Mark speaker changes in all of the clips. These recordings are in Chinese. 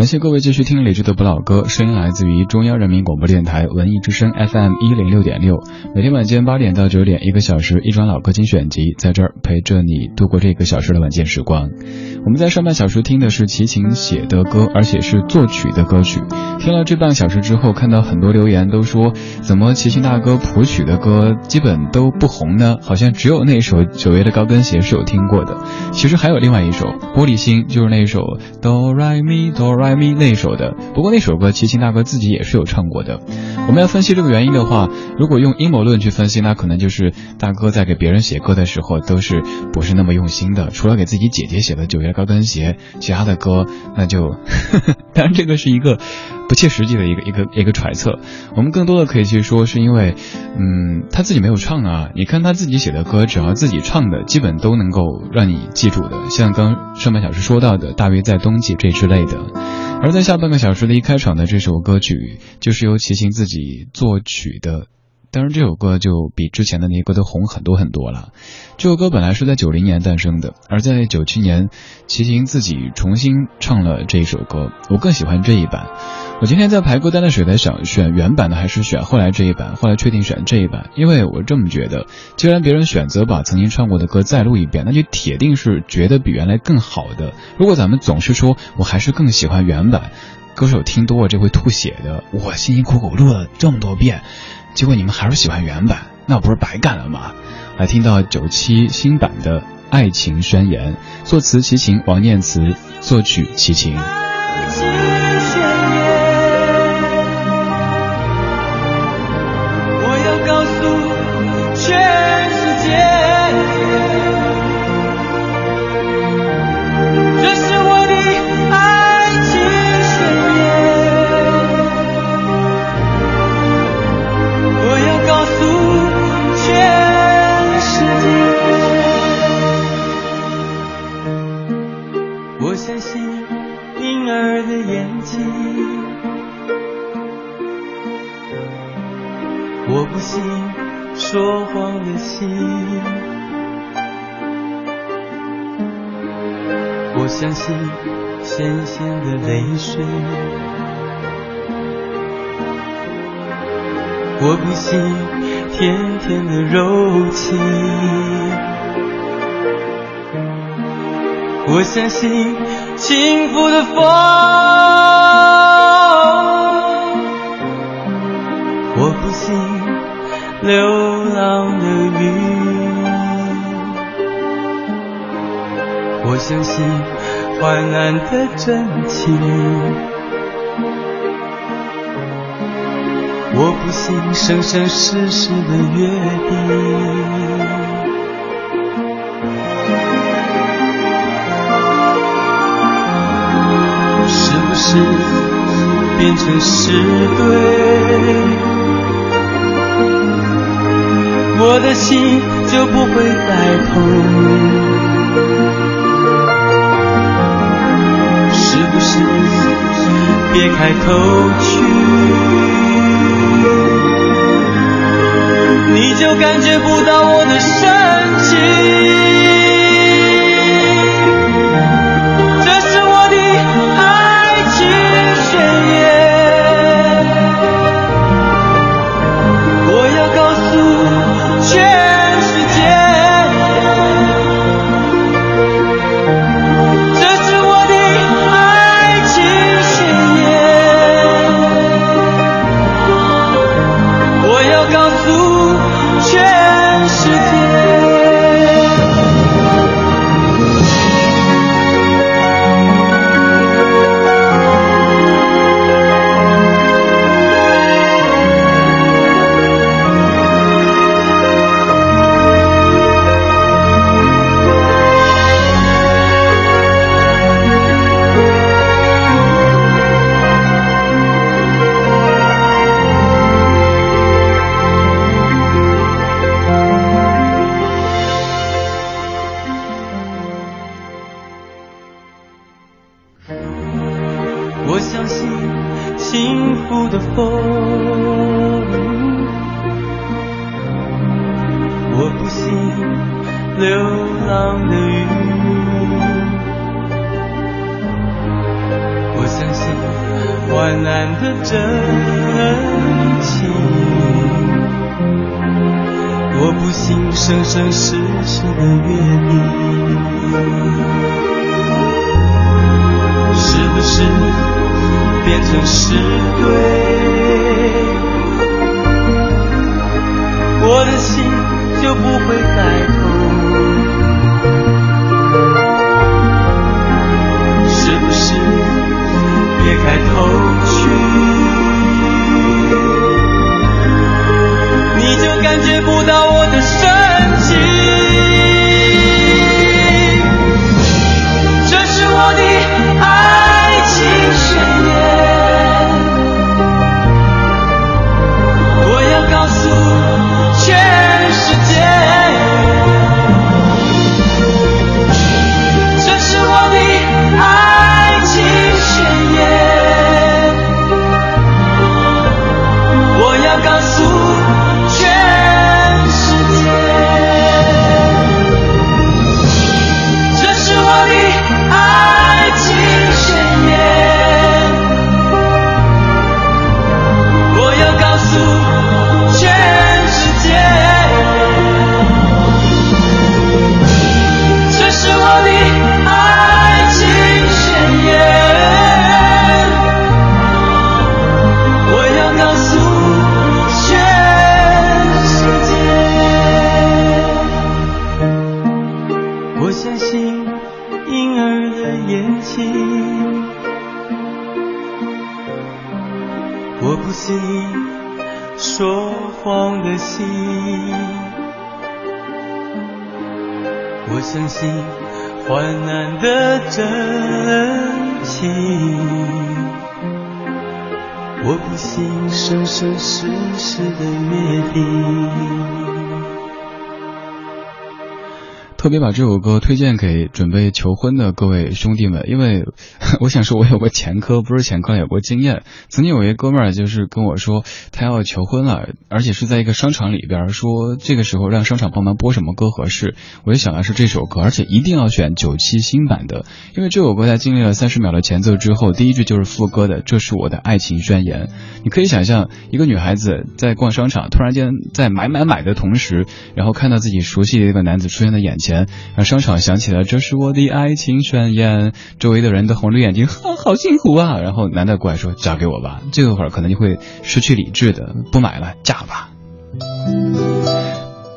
Speaker 1: 感谢各位继续听李志的不老歌，声音来自于中央人民广播电台文艺之声 FM 一零六点六，每天晚间八点到九点，一个小时一转老歌精选集，在这儿陪着你度过这个小时的晚间时光。我们在上半小时听的是齐秦写的歌，而且是作曲的歌曲。听了这半小时之后，看到很多留言都说，怎么齐秦大哥谱曲的歌基本都不红呢？好像只有那首九月的高跟鞋是有听过的。其实还有另外一首玻璃心，就是那首哆来咪哆来咪。那首的，不过那首歌齐秦大哥自己也是有唱过的。我们要分析这个原因的话，如果用阴谋论去分析，那可能就是大哥在给别人写歌的时候都是不是那么用心的。除了给自己姐姐写的《九月高跟鞋》，其他的歌那就，当然这个是一个不切实际的一个一个一个揣测。我们更多的可以去说，是因为，嗯，他自己没有唱啊。你看他自己写的歌，只要自己唱的，基本都能够让你记住的。像刚上半小时说到的《大约在冬季》这之类的。而在下半个小时的一开场的这首歌曲，就是由齐秦自己作曲的。当然，这首歌就比之前的那些歌都红很多很多了。这首歌本来是在九零年诞生的，而在九七年，齐秦自己重新唱了这一首歌。我更喜欢这一版。我今天在排歌单的时候在想，选原版的还是选后来这一版？后来确定选这一版，因为我这么觉得：既然别人选择把曾经唱过的歌再录一遍，那就铁定是觉得比原来更好的。如果咱们总是说我还是更喜欢原版，歌手听多了这会吐血的。我辛辛苦苦录了这么多遍。结果你们还是喜欢原版，那不是白干了吗？来听到九七新版的《爱情宣言》，作词齐秦、王念慈，作曲齐秦。
Speaker 2: 我不信甜甜的柔情，我相信轻拂的风，我不信流浪的云，我相信。患难的真情，我不信生生世世的约定，是不是变成是对，我的心就不会再痛。是不是别开口去，就感觉不到我的深情这是我的爱情宣言我要告诉全世界这是我的爱情宣言我要告诉全流浪的雨，我相信患难的真情，我不信生生世世的约定，是不是？变成是对，我的心就不会改揭开头去，你就感觉不到
Speaker 1: 特别把这首歌推荐给准备求婚的各位兄弟们，因为 我想说，我有过前科，不是前科，有过经验。曾经有一哥们儿就是跟我说，他要求婚了，而且是在一个商场里边，说这个时候让商场帮忙播什么歌合适。我就想的是这首歌，而且一定要选九七新版的，因为这首歌在经历了三十秒的前奏之后，第一句就是副歌的，这是我的爱情宣言。你可以想象，一个女孩子在逛商场，突然间在买买买的同时，然后看到自己熟悉的一个男子出现在眼前。让商场响起了这是我的爱情宣言，周围的人都红着眼睛，好好幸福啊！然后男的过来说：“嫁给我吧。”这个会儿可能就会失去理智的，不买了，嫁吧。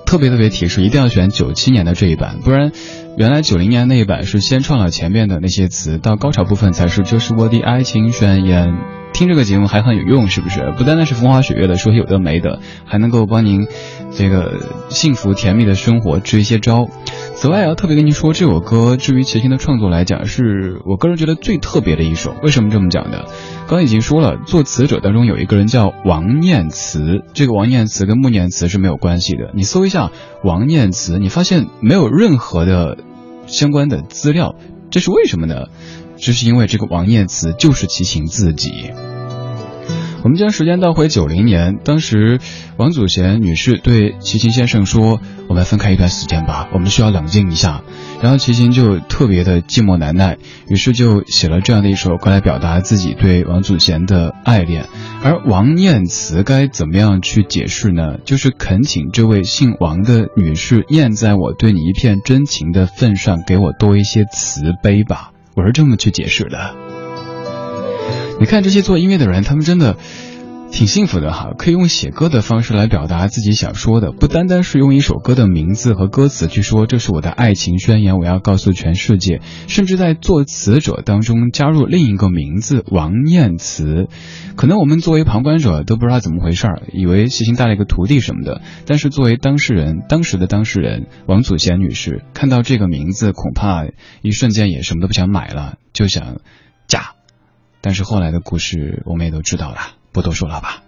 Speaker 1: 特别特别提示，一定要选九七年的这一版，不然原来九零年那一版是先创了前面的那些词，到高潮部分才是这是我的爱情宣言。听这个节目还很有用，是不是？不单单是风花雪月的说有的没的，还能够帮您这个幸福甜蜜的生活支一些招。此外，要特别跟您说，这首歌至于齐秦的创作来讲，是我个人觉得最特别的一首。为什么这么讲呢？刚刚已经说了，作词者当中有一个人叫王念慈，这个王念慈跟穆念慈是没有关系的。你搜一下王念慈，你发现没有任何的相关的资料，这是为什么呢？这是因为这个王念慈就是齐秦自己。我们将时间倒回九零年，当时王祖贤女士对齐秦先生说：“我们分开一段时间吧，我们需要冷静一下。”然后齐秦就特别的寂寞难耐，于是就写了这样的一首歌来表达自己对王祖贤的爱恋。而王念慈该怎么样去解释呢？就是恳请这位姓王的女士念在我对你一片真情的份上，给我多一些慈悲吧。我是这么去解释的。你看这些做音乐的人，他们真的挺幸福的哈，可以用写歌的方式来表达自己想说的，不单单是用一首歌的名字和歌词去说这是我的爱情宣言，我要告诉全世界，甚至在作词者当中加入另一个名字王念慈。可能我们作为旁观者都不知道怎么回事儿，以为细心带了一个徒弟什么的，但是作为当事人，当时的当事人王祖贤女士看到这个名字，恐怕一瞬间也什么都不想买了，就想嫁。但是后来的故事我们也都知道了，不多说了吧。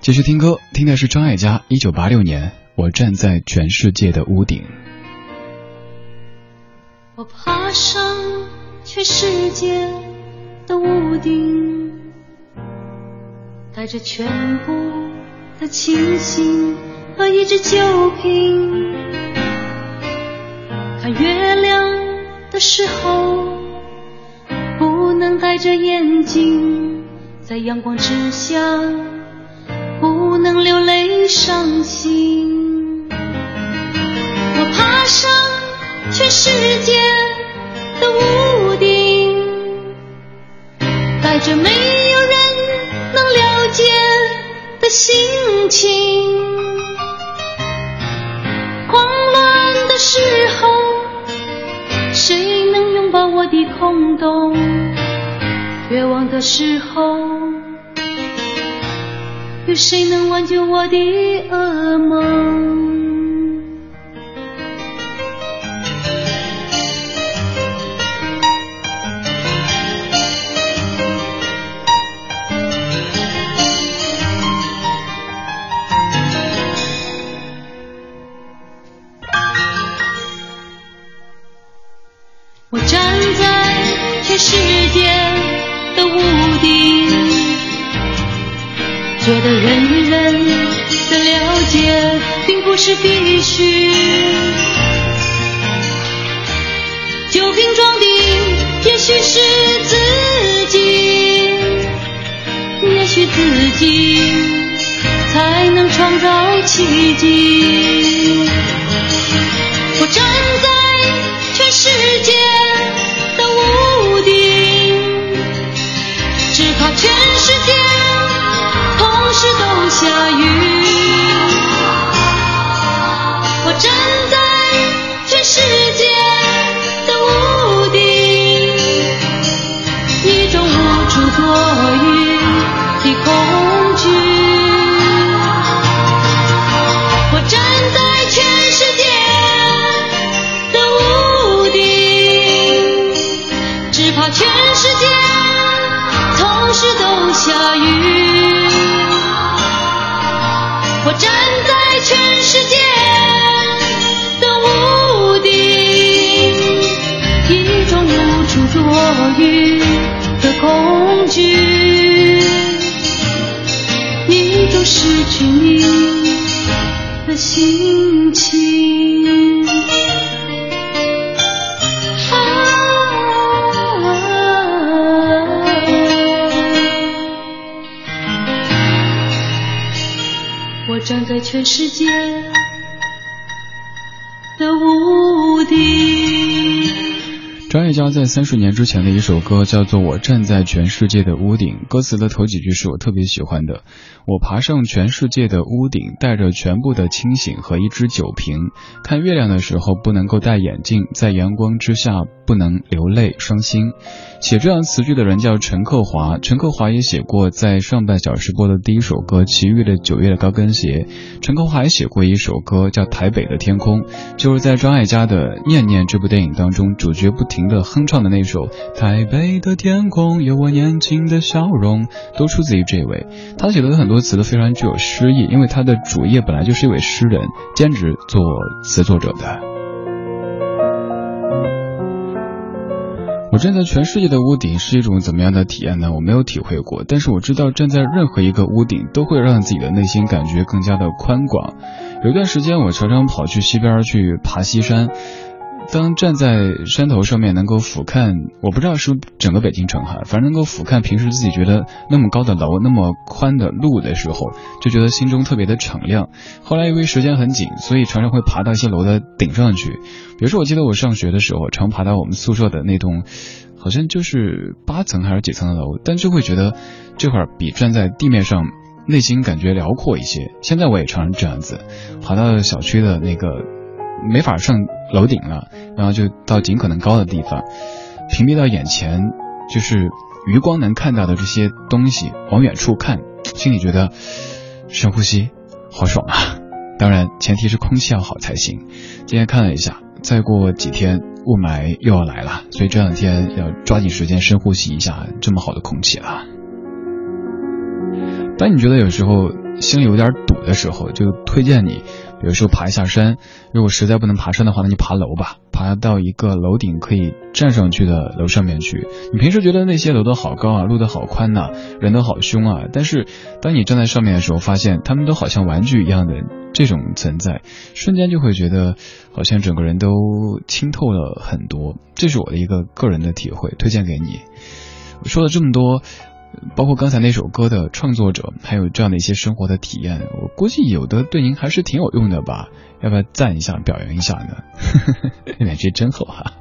Speaker 1: 继续听歌，听的是张艾嘉一九八六年《我站在全世界的屋顶》。
Speaker 3: 我爬上全世界的屋顶，带着全部的清醒和一支酒瓶，看月亮的时候不能戴着眼镜，在阳光之下不能流泪伤心。我爬上全世界的屋顶，带着没有人能了解的心情。慌乱的时候，谁能拥抱我的空洞？绝望的时候，有谁能挽救我的噩梦？我站在全世界觉得人与人的了解并不是必须。酒瓶装的也许是自己，也许自己才能创造奇迹。我站在全世界时全世界的屋顶。
Speaker 1: 张艾嘉在三十年之前的一首歌叫做《我站在全世界的屋顶》，歌词的头几句是我特别喜欢的。我爬上全世界的屋顶，带着全部的清醒和一只酒瓶，看月亮的时候不能够戴眼镜，在阳光之下不能流泪伤心。写这样词句的人叫陈克华，陈克华也写过在上半小时播的第一首歌《奇遇的九月的高跟鞋》。陈克华还写过一首歌叫《台北的天空》，就是在张艾嘉的《念念》这部电影当中，主角不停的哼唱的那首《台北的天空有我年轻的笑容》，都出自于这位。他写的很多词都非常具有诗意，因为他的主业本来就是一位诗人，兼职做词作者的。我站在全世界的屋顶是一种怎么样的体验呢？我没有体会过，但是我知道站在任何一个屋顶都会让自己的内心感觉更加的宽广。有一段时间，我常常跑去西边去爬西山。当站在山头上面能够俯瞰，我不知道是整个北京城哈，反正能够俯瞰平时自己觉得那么高的楼、那么宽的路的时候，就觉得心中特别的敞亮。后来因为时间很紧，所以常常会爬到一些楼的顶上去。比如说，我记得我上学的时候，常爬到我们宿舍的那栋，好像就是八层还是几层的楼，但就会觉得这会儿比站在地面上内心感觉辽阔一些。现在我也常常这样子，爬到小区的那个没法上。楼顶了，然后就到尽可能高的地方，屏蔽到眼前就是余光能看到的这些东西，往远处看，心里觉得深呼吸，好爽啊！当然前提是空气要好才行。今天看了一下，再过几天雾霾又要来了，所以这两天要抓紧时间深呼吸一下这么好的空气了。当你觉得有时候心里有点堵的时候，就推荐你比如说爬一下山，如果实在不能爬山的话，那就爬楼吧，爬到一个楼顶可以站上去的楼上面去。你平时觉得那些楼都好高啊，路都好宽呐，人都好凶啊，但是当你站在上面的时候，发现他们都好像玩具一样的这种存在，瞬间就会觉得好像整个人都清透了很多。这是我的一个个人的体会，推荐给你。说了这么多。包括刚才那首歌的创作者，还有这样的一些生活的体验，我估计有的对您还是挺有用的吧？要不要赞一下、表扬一下呢？脸皮真厚哈！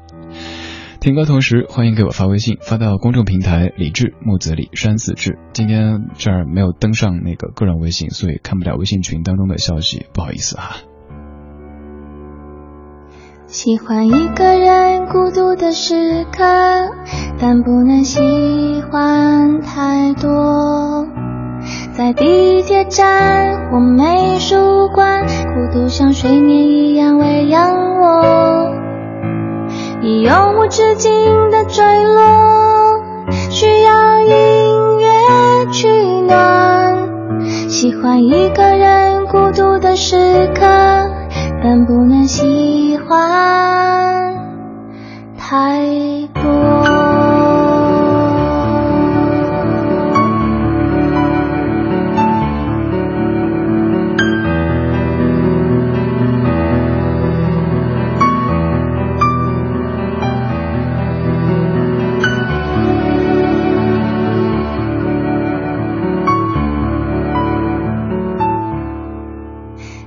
Speaker 1: 听歌同时，欢迎给我发微信，发到公众平台“李志木子李山寺志”。今天这儿没有登上那个个人微信，所以看不了微信群当中的消息，不好意思哈。
Speaker 4: 喜欢一个人孤独的时刻，但不能喜欢太多。在地铁站或美术馆，孤独像睡眠一样喂养我，你永无止境的坠落，需要音乐取暖。喜欢一个人孤独的时刻。但不能喜欢太多。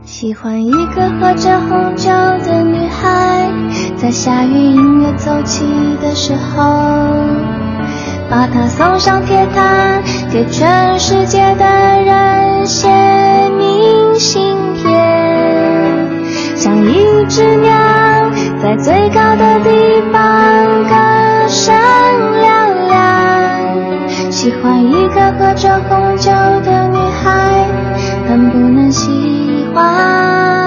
Speaker 4: 喜欢一个喝着红酒的女，在下雨音乐奏起的时候，把它送上铁塔，给全世界的人写明信片，像一只鸟在最高的地方歌声嘹亮。喜欢一个喝着红酒的女孩，能不能喜。欢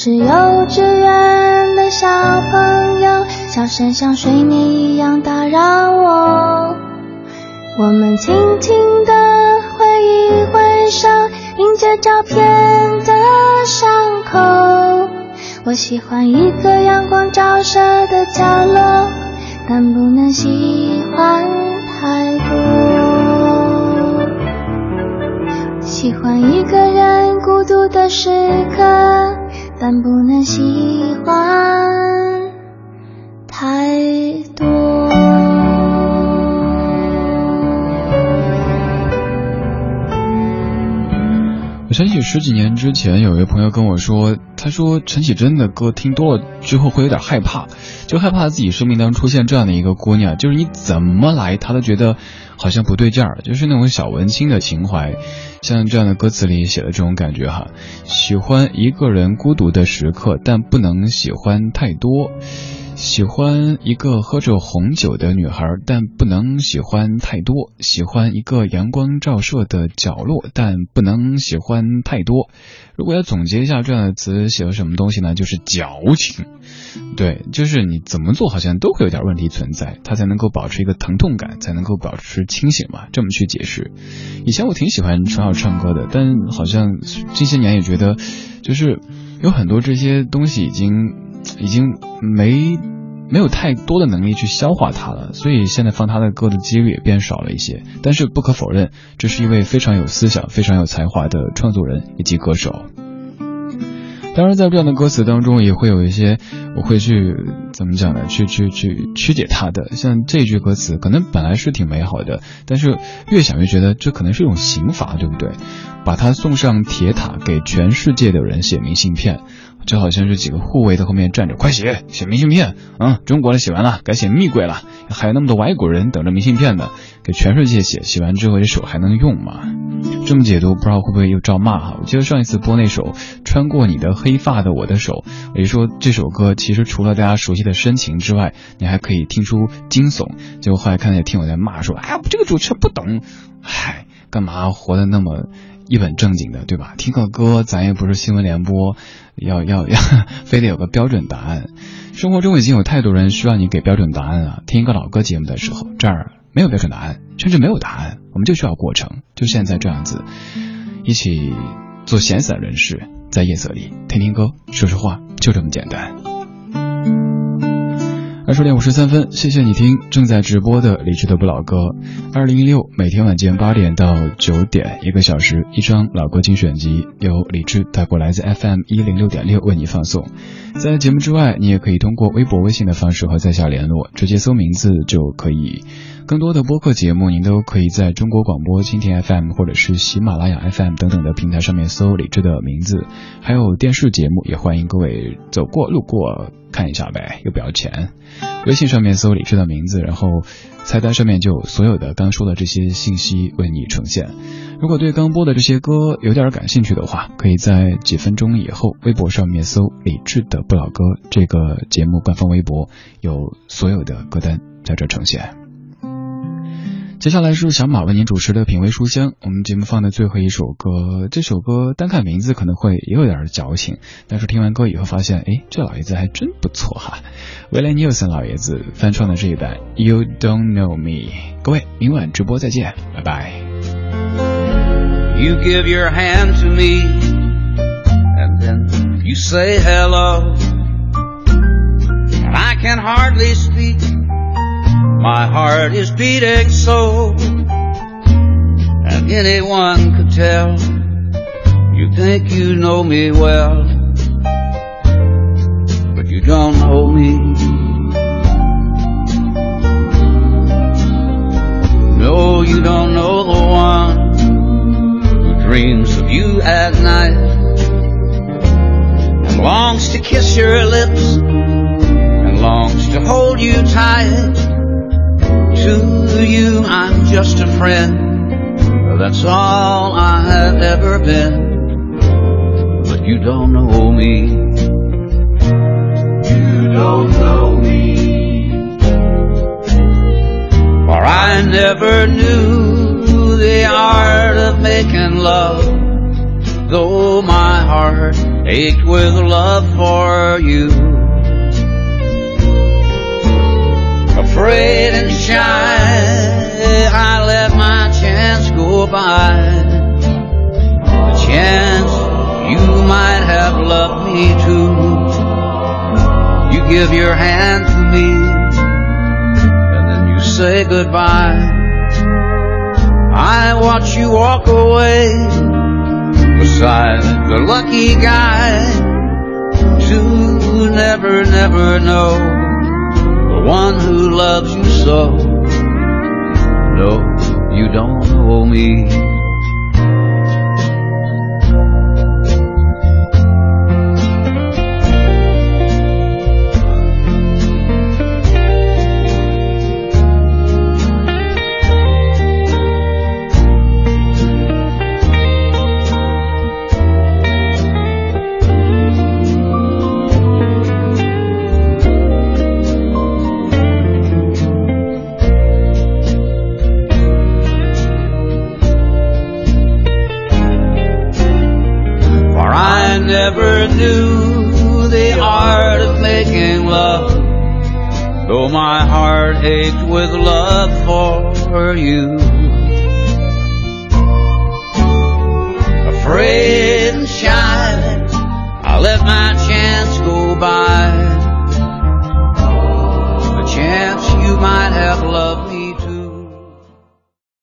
Speaker 4: 是幼稚园的小朋友，笑声像睡眠一样打扰我。我们轻轻地挥一挥手，迎着照片的伤口。我喜欢一个阳光照射的角落，但不能喜欢太多。喜欢一个人孤独的时刻，但不能喜欢太多。
Speaker 1: 我想起十几年之前，有一位朋友跟我说，他说陈绮贞的歌听多了之后会有点害怕，就害怕自己生命当中出现这样的一个姑娘，就是你怎么来，他都觉得好像不对劲儿，就是那种小文青的情怀。像这样的歌词里写的这种感觉哈，喜欢一个人孤独的时刻，但不能喜欢太多。喜欢一个喝着红酒的女孩，但不能喜欢太多。喜欢一个阳光照射的角落，但不能喜欢太多。如果要总结一下这样的词写了什么东西呢？就是矫情。对，就是你怎么做好像都会有点问题存在，它才能够保持一个疼痛感，才能够保持清醒嘛。这么去解释。以前我挺喜欢陈浩唱歌的，但好像这些年也觉得，就是有很多这些东西已经。已经没没有太多的能力去消化它了，所以现在放他的歌的几率也变少了一些。但是不可否认，这是一位非常有思想、非常有才华的创作人以及歌手。当然，在这样的歌词当中，也会有一些我会去怎么讲呢？去去去曲解它的。像这句歌词，可能本来是挺美好的，但是越想越觉得这可能是一种刑罚，对不对？把它送上铁塔，给全世界的人写明信片。就好像是几个护卫在后面站着，快写写明信片，嗯，中国的写完了，该写密轨了，还有那么多外国人等着明信片呢，给全世界写，写完之后这手还能用吗？这么解读不知道会不会又照骂哈？我记得上一次播那首《穿过你的黑发的我的手》，我就说这首歌其实除了大家熟悉的深情之外，你还可以听出惊悚。结果后来看见听友在骂说，哎呀，这个主持人不懂，嗨，干嘛活得那么？一本正经的，对吧？听个歌，咱也不是新闻联播，要要要，非得有个标准答案。生活中已经有太多人需要你给标准答案了。听一个老歌节目的时候，这儿没有标准答案，甚至没有答案，我们就需要过程。就现在这样子，一起做闲散人士，在夜色里听听歌，说说话，就这么简单。二十点五十三分，谢谢你听正在直播的李智的不老歌。二零一六每天晚间八点到九点，一个小时一张老歌精选集，由李智带过来自 FM 一零六点六为你放送。在节目之外，你也可以通过微博、微信的方式和在下联络，直接搜名字就可以。更多的播客节目，您都可以在中国广播蜻蜓 FM 或者是喜马拉雅 FM 等等的平台上面搜李志的名字。还有电视节目，也欢迎各位走过路过看一下呗，又不要钱。微信上面搜李志的名字，然后菜单上面就所有的刚说的这些信息为你呈现。如果对刚播的这些歌有点感兴趣的话，可以在几分钟以后微博上面搜李志的不老歌这个节目官方微博，有所有的歌单在这呈现。接下来是小马为您主持的品味书香，我们节目放的最后一首歌，这首歌单看名字可能会也有点矫情，但是听完歌以后发现，哎，这老爷子还真不错哈，威廉尼尔森老爷子翻唱的这一版 You Don't Know Me，各位明晚直播再见，拜拜。
Speaker 5: You give your hand to me and then you say hello. And I can hardly speak. My heart is beating so, and anyone could tell you think you know me well, but you don't know me. No, you don't know the one who dreams of you at night and longs to kiss your lips and longs to hold you tight to you, I'm just a friend. That's all I have ever been. But you don't know me. You don't know me. For I never knew the art of making love. Though my heart ached with love for you. afraid and shy. By. The chance you might have loved me too. You give your hand to me, and then you say goodbye. I watch you walk away beside the lucky guy to never, never know the one who loves you so. No, you don't know me.